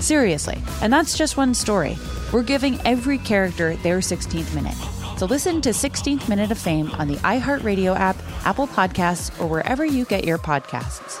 Seriously, and that's just one story. We're giving every character their 16th minute. So listen to 16th Minute of Fame on the iHeartRadio app, Apple Podcasts, or wherever you get your podcasts.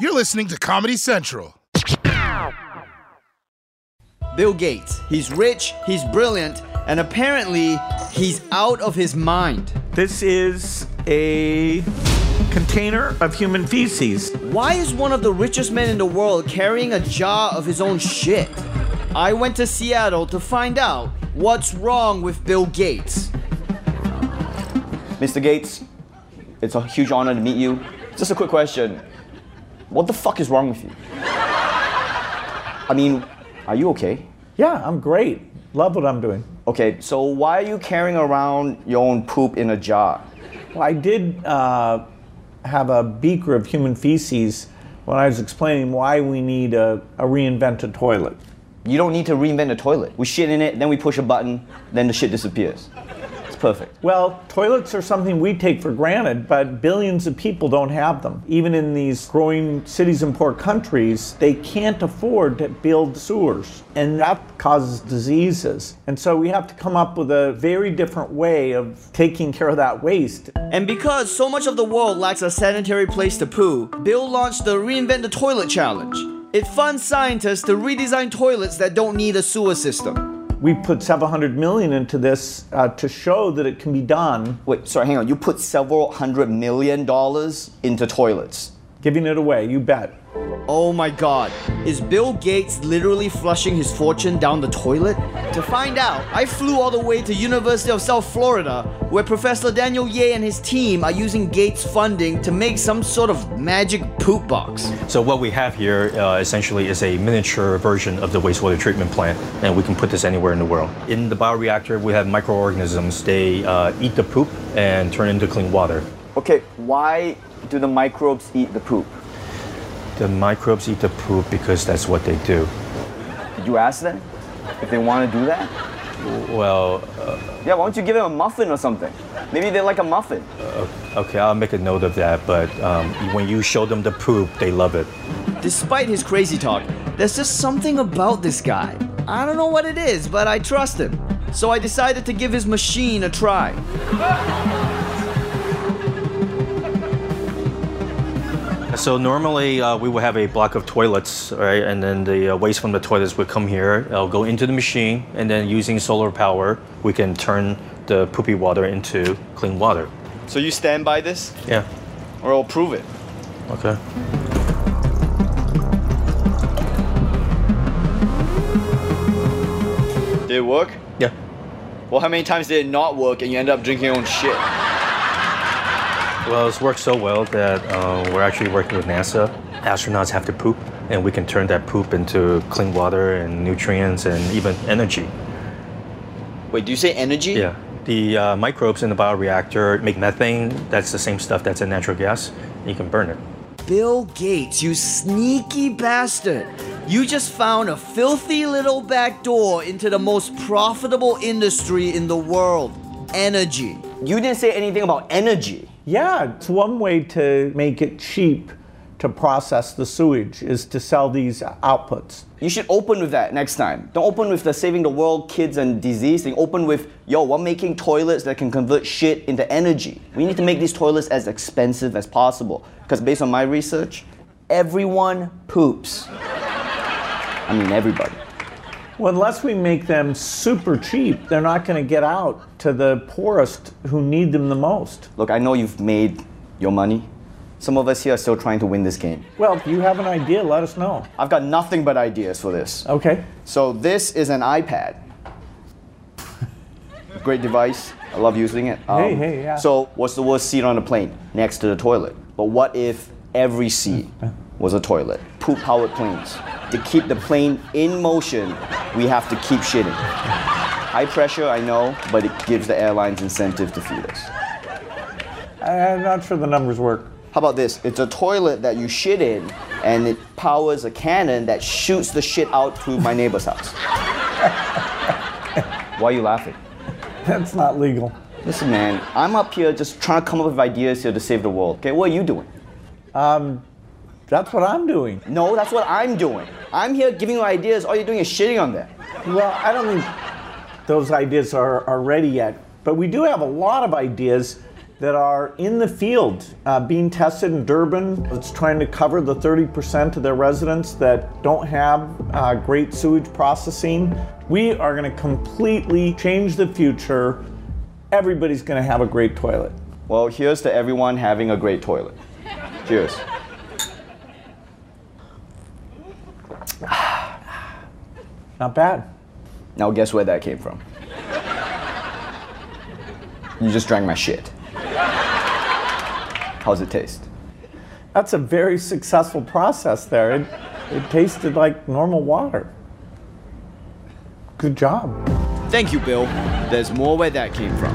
You're listening to Comedy Central. Bill Gates. He's rich, he's brilliant, and apparently he's out of his mind. This is a container of human feces. Why is one of the richest men in the world carrying a jar of his own shit? I went to Seattle to find out what's wrong with Bill Gates. Mr. Gates, it's a huge honor to meet you. Just a quick question. What the fuck is wrong with you? I mean, are you okay? Yeah, I'm great. Love what I'm doing. Okay, so why are you carrying around your own poop in a jar? Well, I did uh, have a beaker of human feces when I was explaining why we need a, a reinvented toilet. You don't need to reinvent a toilet. We shit in it, then we push a button, then the shit disappears. It's perfect. Well, toilets are something we take for granted, but billions of people don't have them. Even in these growing cities and poor countries, they can't afford to build sewers, and that causes diseases. And so we have to come up with a very different way of taking care of that waste. And because so much of the world lacks a sanitary place to poo, Bill launched the Reinvent the Toilet Challenge. It funds scientists to redesign toilets that don't need a sewer system. We put several hundred million into this uh, to show that it can be done, Wait, sorry, hang on. You put several hundred million dollars into toilets. giving it away, you bet. Oh my god, is Bill Gates literally flushing his fortune down the toilet? To find out, I flew all the way to University of South Florida, where Professor Daniel Yeh and his team are using Gates funding to make some sort of magic poop box. So what we have here uh, essentially is a miniature version of the wastewater treatment plant, and we can put this anywhere in the world. In the bioreactor, we have microorganisms. They uh, eat the poop and turn into clean water. Okay, why do the microbes eat the poop? The microbes eat the poop because that's what they do. Did you ask them if they want to do that? Well, uh, Yeah, why don't you give them a muffin or something? Maybe they like a muffin. okay, I'll make a note of that. But um, when you show them the poop, they love it. Despite his crazy talk, there's just something about this guy. I don't know what it is, but I trust him. So I decided to give his machine a try. So normally uh, we would have a block of toilets, right? And then the uh, waste from the toilets would come here. It'll go into the machine, and then using solar power, we can turn the poopy water into clean water. So you stand by this, Yeah. or I'll prove it. Okay. Did it work? Yeah. Well, how many times did it not work and you end up drinking your own shit? Well, it's worked so well that uh, we're actually working with NASA. Astronauts have to poop, and we can turn that poop into clean water and nutrients and even energy. Wait, do you say energy? Yeah. The uh, microbes in the bioreactor make methane. That's the same stuff that's in natural gas. You can burn it. Bill Gates, you sneaky bastard. You just found a filthy little back door into the most profitable industry in the world energy. You didn't say anything about energy. Yeah, it's one way to make it cheap to process the sewage is to sell these outputs. You should open with that next time. Don't open with the saving the world, kids, and disease thing. Open with, yo, we're making toilets that can convert shit into energy. We need to make these toilets as expensive as possible. Because based on my research, Everyone poops. I mean, everybody. Well, unless we make them super cheap, they're not going to get out to the poorest who need them the most. Look, I know you've made your money. Some of us here are still trying to win this game. Well, if you have an idea, let us know. I've got nothing but ideas for this. Okay. So, this is an iPad. Great device. I love using it. Um, Hey, hey, yeah. So, what's the worst seat on a plane? Next to the toilet. But what if every seat was a toilet? Poop powered planes. To keep the plane in motion, we have to keep shitting. High pressure, I know, but it gives the airlines incentive to feed us. I'm not sure the numbers work. How about this? It's a toilet that you shit in, and it powers a cannon that shoots the shit out to my neighbor's house. Why are you laughing? That's not legal. Listen, man, I'm up here just trying to come up with ideas here to save the world. Okay, what are you doing? Um, That's what I'm doing. No, that's what I'm doing. I'm here giving you ideas. All you're doing is shitting on them. Well, I don't think those ideas are, are ready yet, but we do have a lot of ideas that are in the field uh, being tested in Durban. It's trying to cover the 30% of their residents that don't have uh, great sewage processing. We are going to completely change the future. Everybody's going to have a great toilet. Well, here's to everyone having a great toilet. Cheers. Not bad. Now, guess where that came from? You just drank my shit. How's it taste? That's a very successful process there. It, it tasted like normal water. Good job. Thank you, Bill. There's more where that came from.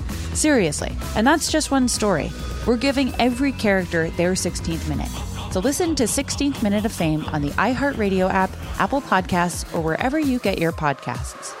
Seriously, and that's just one story. We're giving every character their 16th minute. So listen to 16th Minute of Fame on the iHeartRadio app, Apple Podcasts, or wherever you get your podcasts.